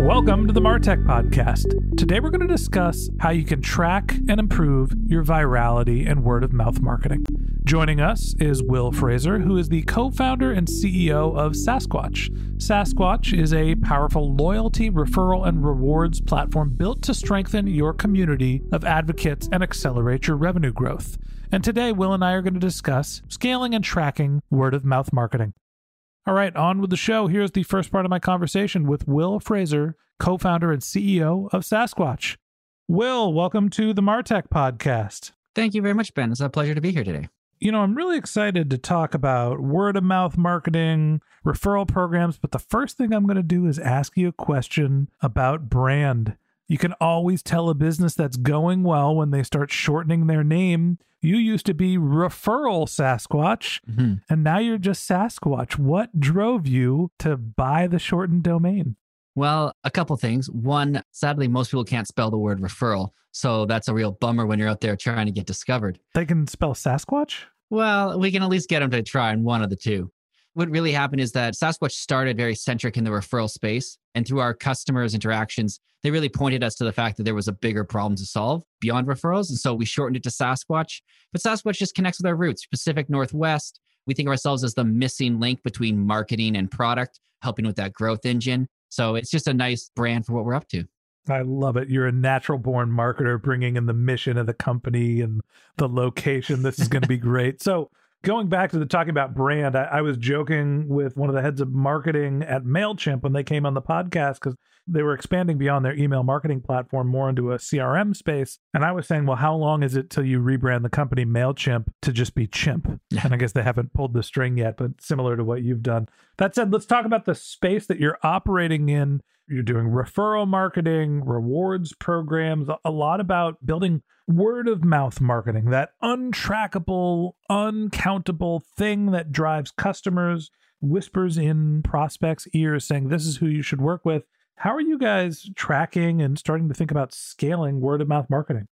Welcome to the Martech Podcast. Today we're going to discuss how you can track and improve your virality and word of mouth marketing. Joining us is Will Fraser, who is the co founder and CEO of SaaSquatch. SaaSquatch is a powerful loyalty, referral, and rewards platform built to strengthen your community of advocates and accelerate your revenue growth. And today, Will and I are going to discuss scaling and tracking word of mouth marketing. All right, on with the show. Here's the first part of my conversation with Will Fraser, co founder and CEO of SaaSquatch. Will, welcome to the Martech podcast. Thank you very much, Ben. It's a pleasure to be here today. You know, I'm really excited to talk about word of mouth marketing, referral programs, but the first thing I'm going to do is ask you a question about brand. You can always tell a business that's going well when they start shortening their name. You used to be Referral SaaSquatch, mm-hmm. and now you're just SaaSquatch. What drove you to buy the shortened domain? Well, a couple things. One, sadly, most people can't spell the word referral. So that's a real bummer when you're out there trying to get discovered. They can spell SaaSquatch? Well, we can at least get them to try in one of the two. What really happened is that SaaSquatch started very centric in the referral space. And through our customers' interactions, they really pointed us to the fact that there was a bigger problem to solve beyond referrals. And so we shortened it to SaaSquatch. But SaaSquatch just connects with our roots, Pacific Northwest. We think of ourselves as the missing link between marketing and product, helping with that growth engine. So it's just a nice brand for what we're up to. I love it. You're a natural born marketer bringing in the mission of the company and the location. This is going to be great. So, going back to the talking about brand, I, I, was joking with one of the heads of marketing at MailChimp when they came on the podcast because they were expanding beyond their email marketing platform more into a CRM space. And I was saying, well, how long is it till you rebrand the company MailChimp to just be Chimp? And I guess they haven't pulled the string yet, but similar to what you've done. That said, let's talk about the space that you're operating in. You're doing referral marketing, rewards programs, a lot about building word of mouth marketing, that untrackable, uncountable thing that drives customers, whispers in prospects' ears saying, This is who you should work with. How are you guys tracking and starting to think about scaling word of mouth marketing?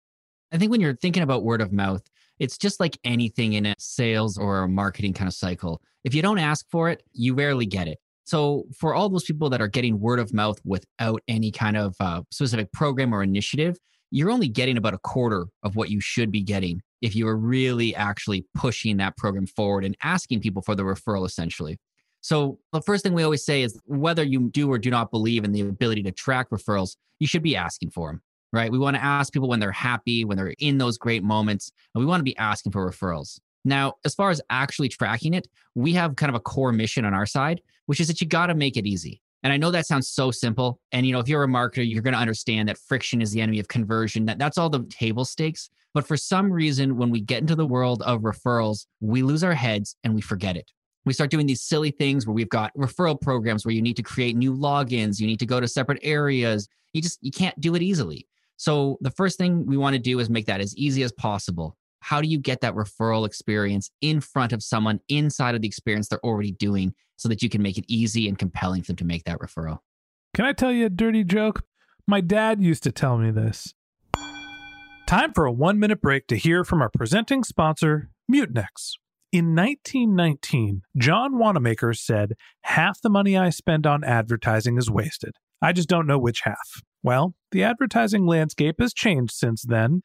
I think when you're thinking about word of mouth, it's just like anything in a sales or a marketing kind of cycle. If you don't ask for it, you rarely get it. So, for all those people that are getting word of mouth without any kind of uh, specific program or initiative, you're only getting about a quarter of what you should be getting if you are really actually pushing that program forward and asking people for the referral essentially. So, the first thing we always say is whether you do or do not believe in the ability to track referrals, you should be asking for them, right? We want to ask people when they're happy, when they're in those great moments, and we want to be asking for referrals. Now, as far as actually tracking it, we have kind of a core mission on our side, which is that you got to make it easy. And I know that sounds so simple. And you know, if you're a marketer, you're going to understand that friction is the enemy of conversion. That that's all the table stakes. But for some reason, when we get into the world of referrals, we lose our heads and we forget it we start doing these silly things where we've got referral programs where you need to create new logins you need to go to separate areas you just you can't do it easily so the first thing we want to do is make that as easy as possible how do you get that referral experience in front of someone inside of the experience they're already doing so that you can make it easy and compelling for them to make that referral can i tell you a dirty joke my dad used to tell me this Time for a one minute break to hear from our presenting sponsor, Mutinex. In 1919, John Wanamaker said, Half the money I spend on advertising is wasted. I just don't know which half. Well, the advertising landscape has changed since then,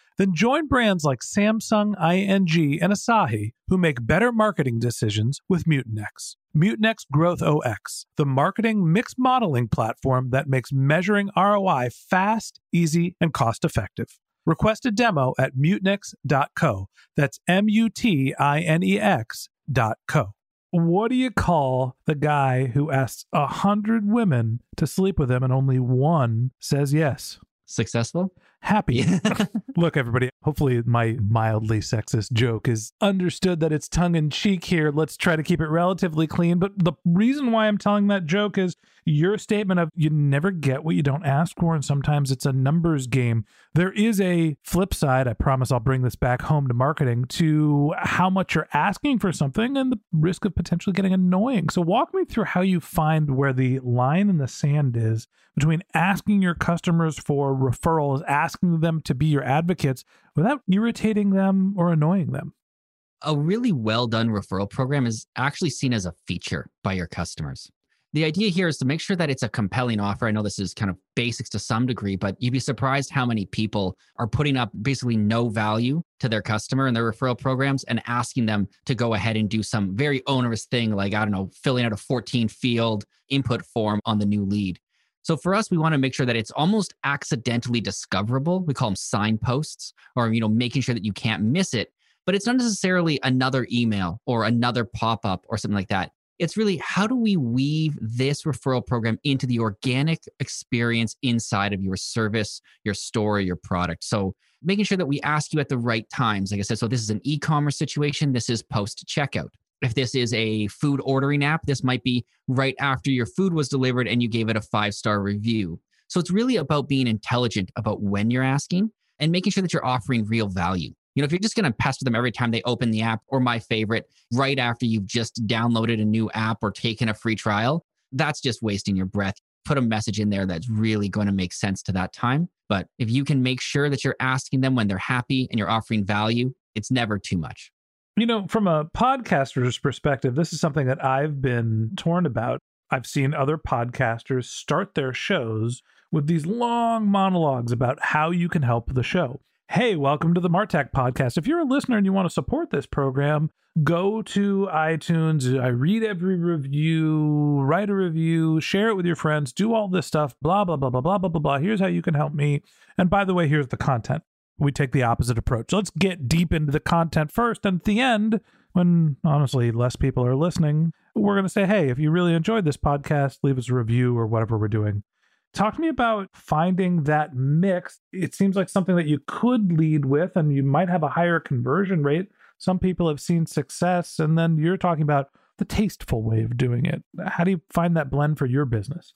Then join brands like Samsung, ING, and Asahi who make better marketing decisions with Mutinex. Mutinex Growth OX, the marketing mix modeling platform that makes measuring ROI fast, easy, and cost effective. Request a demo at mutinex.co. That's M U T I N E X.co. What do you call the guy who asks a hundred women to sleep with him and only one says yes? Successful? Happy. Look, everybody, hopefully my mildly sexist joke is understood that it's tongue in cheek here. Let's try to keep it relatively clean. But the reason why I'm telling that joke is your statement of you never get what you don't ask for, and sometimes it's a numbers game. There is a flip side. I promise I'll bring this back home to marketing to how much you're asking for something and the risk of potentially getting annoying. So, walk me through how you find where the line in the sand is between asking your customers for referrals, asking them to be your advocates without irritating them or annoying them. A really well done referral program is actually seen as a feature by your customers. The idea here is to make sure that it's a compelling offer. I know this is kind of basics to some degree, but you'd be surprised how many people are putting up basically no value to their customer and their referral programs and asking them to go ahead and do some very onerous thing like, I don't know, filling out a 14 field input form on the new lead. So for us, we want to make sure that it's almost accidentally discoverable. We call them signposts or, you know, making sure that you can't miss it. But it's not necessarily another email or another pop up or something like that. It's really how do we weave this referral program into the organic experience inside of your service, your store, your product. So making sure that we ask you at the right times. Like I said, so this is an e commerce situation, this is post checkout. If this is a food ordering app, this might be right after your food was delivered and you gave it a five star review. So it's really about being intelligent about when you're asking and making sure that you're offering real value. You know, if you're just going to pester them every time they open the app, or my favorite, right after you've just downloaded a new app or taken a free trial, that's just wasting your breath. Put a message in there that's really going to make sense to that time. But if you can make sure that you're asking them when they're happy and you're offering value, it's never too much. You know, from a podcaster's perspective, this is something that I've been torn about. I've seen other podcasters start their shows with these long monologues about how you can help the show hey, welcome to the Martech podcast. If you're a listener and you want to support this program, go to iTunes. I read every review, write a review, share it with your friends, do all this stuff, blah, blah, blah, blah, blah, blah, blah, blah. Here's how you can help me. And by the way, here's the content. We take the opposite approach. Let's get deep into the content first. And at the end, when honestly less people are listening, we're going to say, hey, if you really enjoyed this podcast, leave us a review or whatever we're doing. Talk to me about finding that mix. It seems like something that you could lead with, and you might have a higher conversion rate. Some people have seen success, and then you're talking about the tasteful way of doing it. How do you find that blend for your business?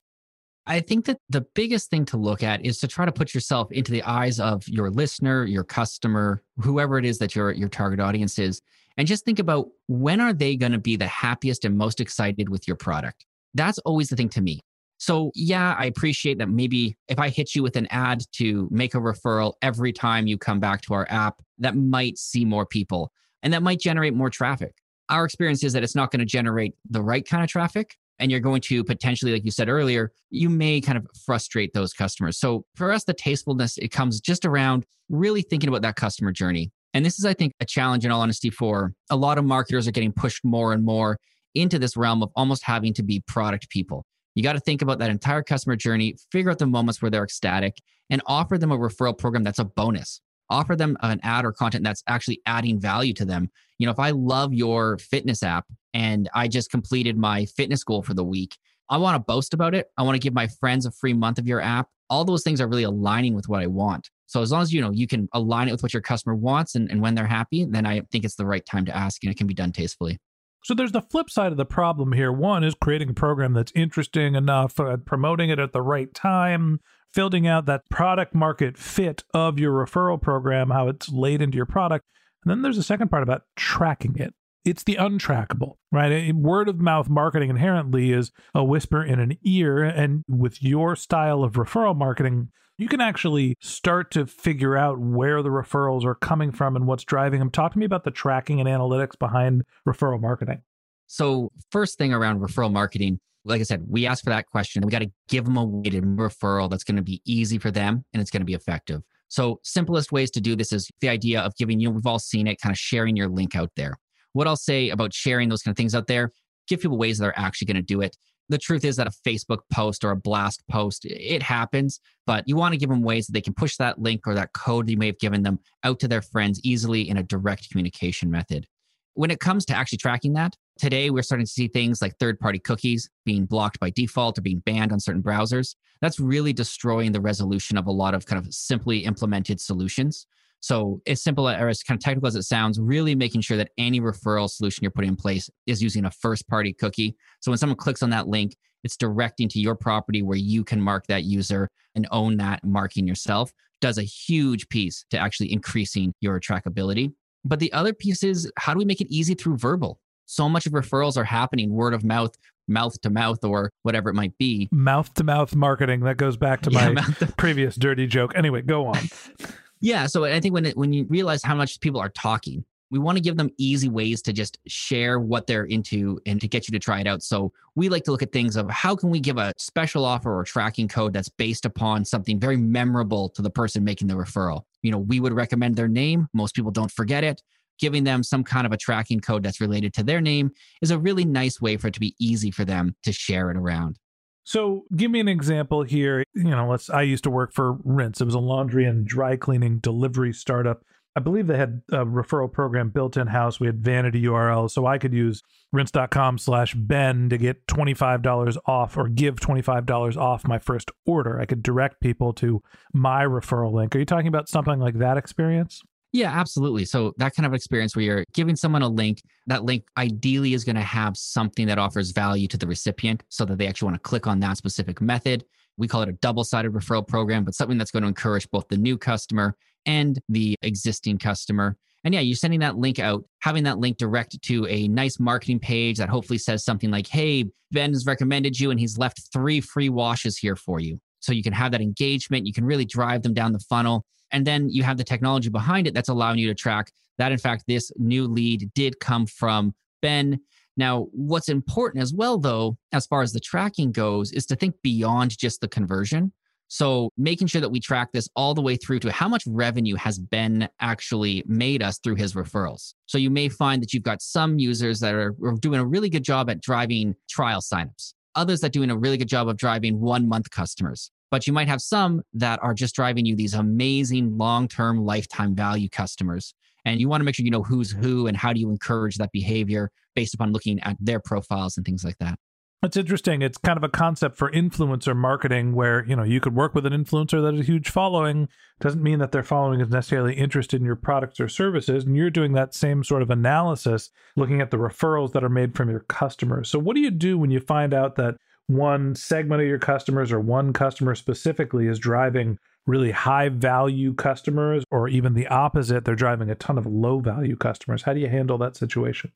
I think that the biggest thing to look at is to try to put yourself into the eyes of your listener, your customer, whoever it is that your your target audience is, and just think about when are they going to be the happiest and most excited with your product. That's always the thing to me. So, yeah, I appreciate that maybe if I hit you with an ad to make a referral every time you come back to our app, that might see more people and that might generate more traffic. our experience is that it's not going to generate the right kind of traffic. And you're going to potentially, like you said earlier, you may kind of frustrate those customers. So for us, the tastefulness, it comes just around really thinking about that customer journey. And this is, I think, a challenge in all honesty for a lot of marketers are getting pushed more and more into this realm of almost having to be product people. You got to think about that entire customer journey, figure out the moments where they're ecstatic, and offer them a referral program that's a bonus. Offer them an ad or content that's actually adding value to them. You know, if I love your fitness app and I just completed my fitness goal for the week, I want to boast about it. I want to give my friends a free month of your app. All those things are really aligning with what I want. So as long as you know you can align it with what your customer wants and, and when they're happy, then I think it's the right time to ask and it can be done tastefully. So there's the flip side of the problem here. One is creating a program that's interesting enough, uh, promoting it at the right time, filling out that product market fit of your referral program, how it's laid into your product. And then there's a second part about tracking it. It's the untrackable, right? Word of mouth marketing inherently is a whisper in an ear. And with your style of referral marketing, you can actually start to figure out where the referrals are coming from and what's driving them. Talk to me about the tracking and analytics behind referral marketing. So, first thing around referral marketing, like I said, we ask for that question. We got to give them a weighted referral that's going to be easy for them and it's going to be effective. So, simplest ways to do this is the idea of giving you, we've all seen it, kind of sharing your link out there. What I'll say about sharing those kind of things out there, give people ways that they're actually going to do it the truth is that a Facebook post or a blast post, it happens, but you want to give them ways that they can push that link or that code you may have given them out to their friends easily in a direct communication method. When it comes to actually tracking that, today we're starting to see things like third party cookies being blocked by default or being banned on certain browsers. That's really destroying the resolution of a lot of kind of simply implemented solutions. So, as simple or as kind of technical as it sounds, really making sure that any referral solution you're putting in place is using a first party cookie. So, when someone clicks on that link, it's directing to your property where you can mark that user and own that marking yourself. Does a huge piece to actually increasing your trackability. But the other piece is how do we make it easy through verbal? So much of referrals are happening word of mouth, mouth to mouth, or whatever it might be. Mouth to mouth marketing. That goes back to yeah, my previous dirty joke. Anyway, go on. Yeah. So I think when it, when you realize how much people are talking, we want to give them easy ways to just share what they're into and to get you to try it out. So we like to look at things of how can we give a special offer or tracking code that's based upon something very memorable to the person making the referral. You know, we would recommend their name. Most people don't forget it. Giving them some kind of a tracking code that's related to their name is a really nice way for it to be easy for them to share it around. So, give me an example here. You know, let's. I used to work for Rinse. It was a laundry and dry cleaning delivery startup. I believe they had a referral program built in house. We had vanity URLs, so I could use rinse.com slash Ben to get $25 off or give $25 off my first order. I could direct people to my referral link. Are you talking about something like that experience? Yeah, absolutely. So that kind of experience where you're giving someone a link, that link ideally is going to have something that offers value to the recipient so that they actually want to click on that specific method. We call it a double-sided referral program, but something that's going to encourage both the new customer and the existing customer. And yeah, you're sending that link out, having that link direct to a nice marketing page that hopefully says something like, Hey, Ben has recommended you and he's left three free washes here for you. So you can have that engagement. You can really drive them down the funnel. And then you have the technology behind it that's allowing you to track that, in fact, this new lead did come from Ben. Now, what's important as well, though, as far as the tracking goes, is to think beyond just the conversion. So, making sure that we track this all the way through to how much revenue has Ben actually made us through his referrals. So, you may find that you've got some users that are, are doing a really good job at driving trial signups, others that doing a really good job of driving one month customers but you might have some that are just driving you these amazing long-term lifetime value customers and you want to make sure you know who's who and how do you encourage that behavior based upon looking at their profiles and things like that it's interesting. It's kind of a concept for influencer marketing where, you know, you could work with an influencer that has a huge following. Doesn't mean that their following is necessarily interested in your products or services. And you're doing that same sort of analysis, looking at the referrals that are made from your customers. So what do you do when you find out that one segment of your customers or one customer specifically is driving really high value customers, or even the opposite, they're driving a ton of low value customers. How do you handle that situation?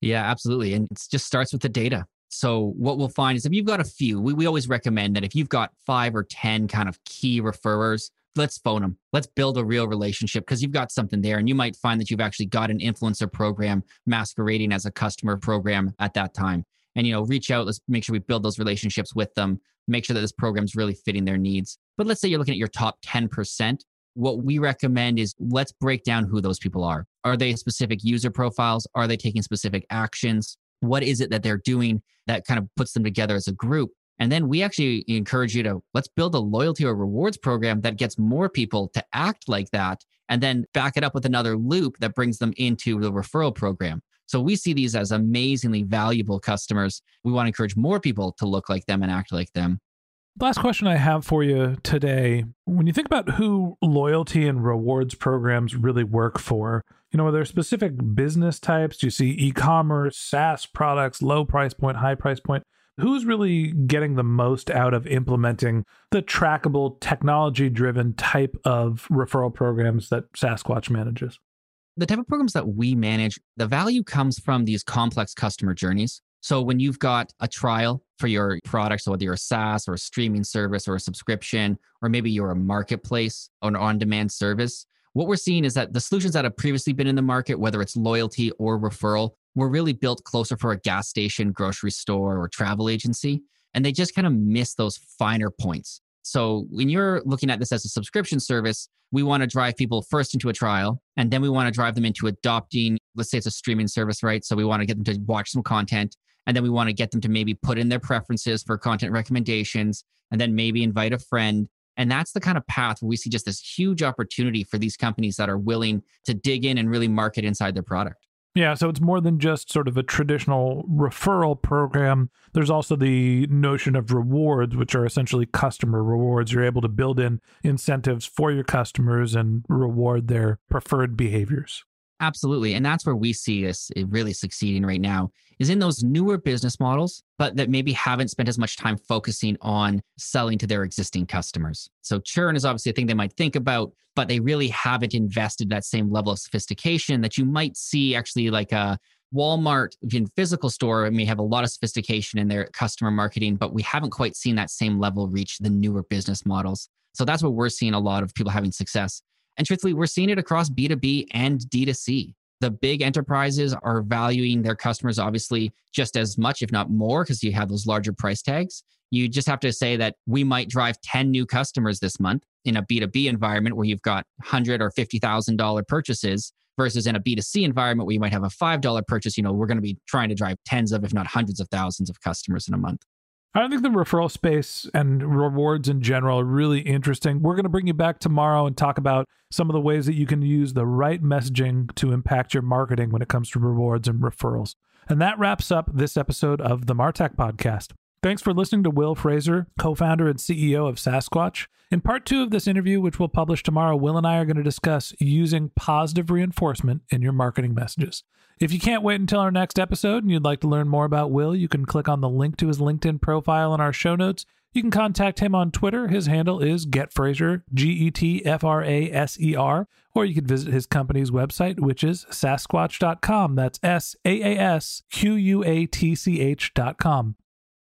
Yeah, absolutely. And it just starts with the data. So, what we'll find is if you've got a few, we, we always recommend that if you've got five or 10 kind of key referrers, let's phone them. Let's build a real relationship because you've got something there. And you might find that you've actually got an influencer program masquerading as a customer program at that time. And, you know, reach out. Let's make sure we build those relationships with them, make sure that this program's really fitting their needs. But let's say you're looking at your top 10%. What we recommend is let's break down who those people are. Are they specific user profiles? Are they taking specific actions? What is it that they're doing that kind of puts them together as a group? And then we actually encourage you to let's build a loyalty or rewards program that gets more people to act like that and then back it up with another loop that brings them into the referral program. So we see these as amazingly valuable customers. We want to encourage more people to look like them and act like them. Last question I have for you today. When you think about who loyalty and rewards programs really work for, you know, are there specific business types? Do you see e commerce, SaaS products, low price point, high price point? who's really getting the most out of implementing the trackable technology driven type of referral programs that SaaSquatch manages? The type of programs that we manage, the value comes from these complex customer journeys. So when you've got a trial for your product, so whether you're a SaaS or a streaming service or a subscription, or maybe you're a marketplace or an on-demand service, what we're seeing is that the solutions that have previously been in the market, whether it's loyalty or referral, were really built closer for a gas station, grocery store, or travel agency. And they just kind of miss those finer points. So when you're looking at this as a subscription service, we want to drive people first into a trial, and then we want to drive them into adopting, let's say it's a streaming service, right? So we want to get them to watch some content, and then we want to get them to maybe put in their preferences for content recommendations, and then maybe invite a friend. And that's the kind of path where we see just this huge opportunity for these companies that are willing to dig in and really market inside their product. Yeah, so it's more than just sort of a traditional referral program. There's also the notion of rewards, which are essentially customer rewards. You're able to build in incentives for your customers and reward their preferred behaviors. Absolutely. And that's where we see us eh, really succeeding right now is in those newer business models, but that maybe haven't spent as much time focusing on selling to their existing customers. So churn is obviously a thing they might think about, but they really haven't invested that same level of sophistication that you might see actually like a Walmart in physical store may have a lot of sophistication in their customer marketing, but we haven't quite seen that same level reach the newer business models. So that's what we're seeing a lot of people having success. And truthfully, we're seeing it across B2B and D2C the big enterprises are valuing their customers obviously just as much, if not more, because you have those larger price tags. You just have to say that we might drive 10 new customers this month in a B2B environment where you've got 100 or $50,000 purchases versus in a B2C environment where you might have a $5 purchase. You know, we're going to be trying to drive tens of, if not hundreds of thousands of customers in a month. I think the referral space and rewards in general are really interesting. We're going to bring you back tomorrow and talk about some of the ways that you can use the right messaging to impact your marketing when it comes to rewards and referrals. And that wraps up this episode of the Martech Podcast. Thanks for listening to Will Fraser, co founder and CEO of SaaSquatch. In part two of this interview, which we'll publish tomorrow, Will and I are going to discuss using positive reinforcement in your marketing messages. If you can't wait until our next episode and you'd like to learn more about Will, you can click on the link to his LinkedIn profile in our show notes. You can contact him on Twitter. His handle is GetFraser, G E T F R A S E R, or you can visit his company's website, which is saasquatch.com. That's S A A S Q U A T C H.com.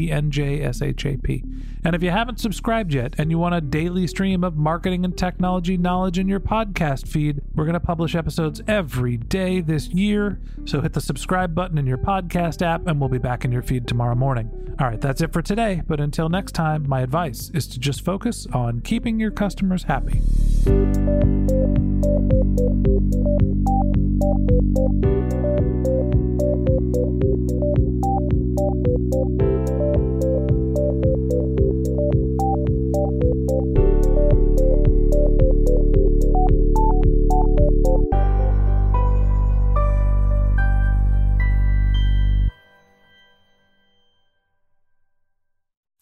E N J S H A P. And if you haven't subscribed yet and you want a daily stream of marketing and technology knowledge in your podcast feed, we're going to publish episodes every day this year. So hit the subscribe button in your podcast app and we'll be back in your feed tomorrow morning. All right, that's it for today. But until next time, my advice is to just focus on keeping your customers happy.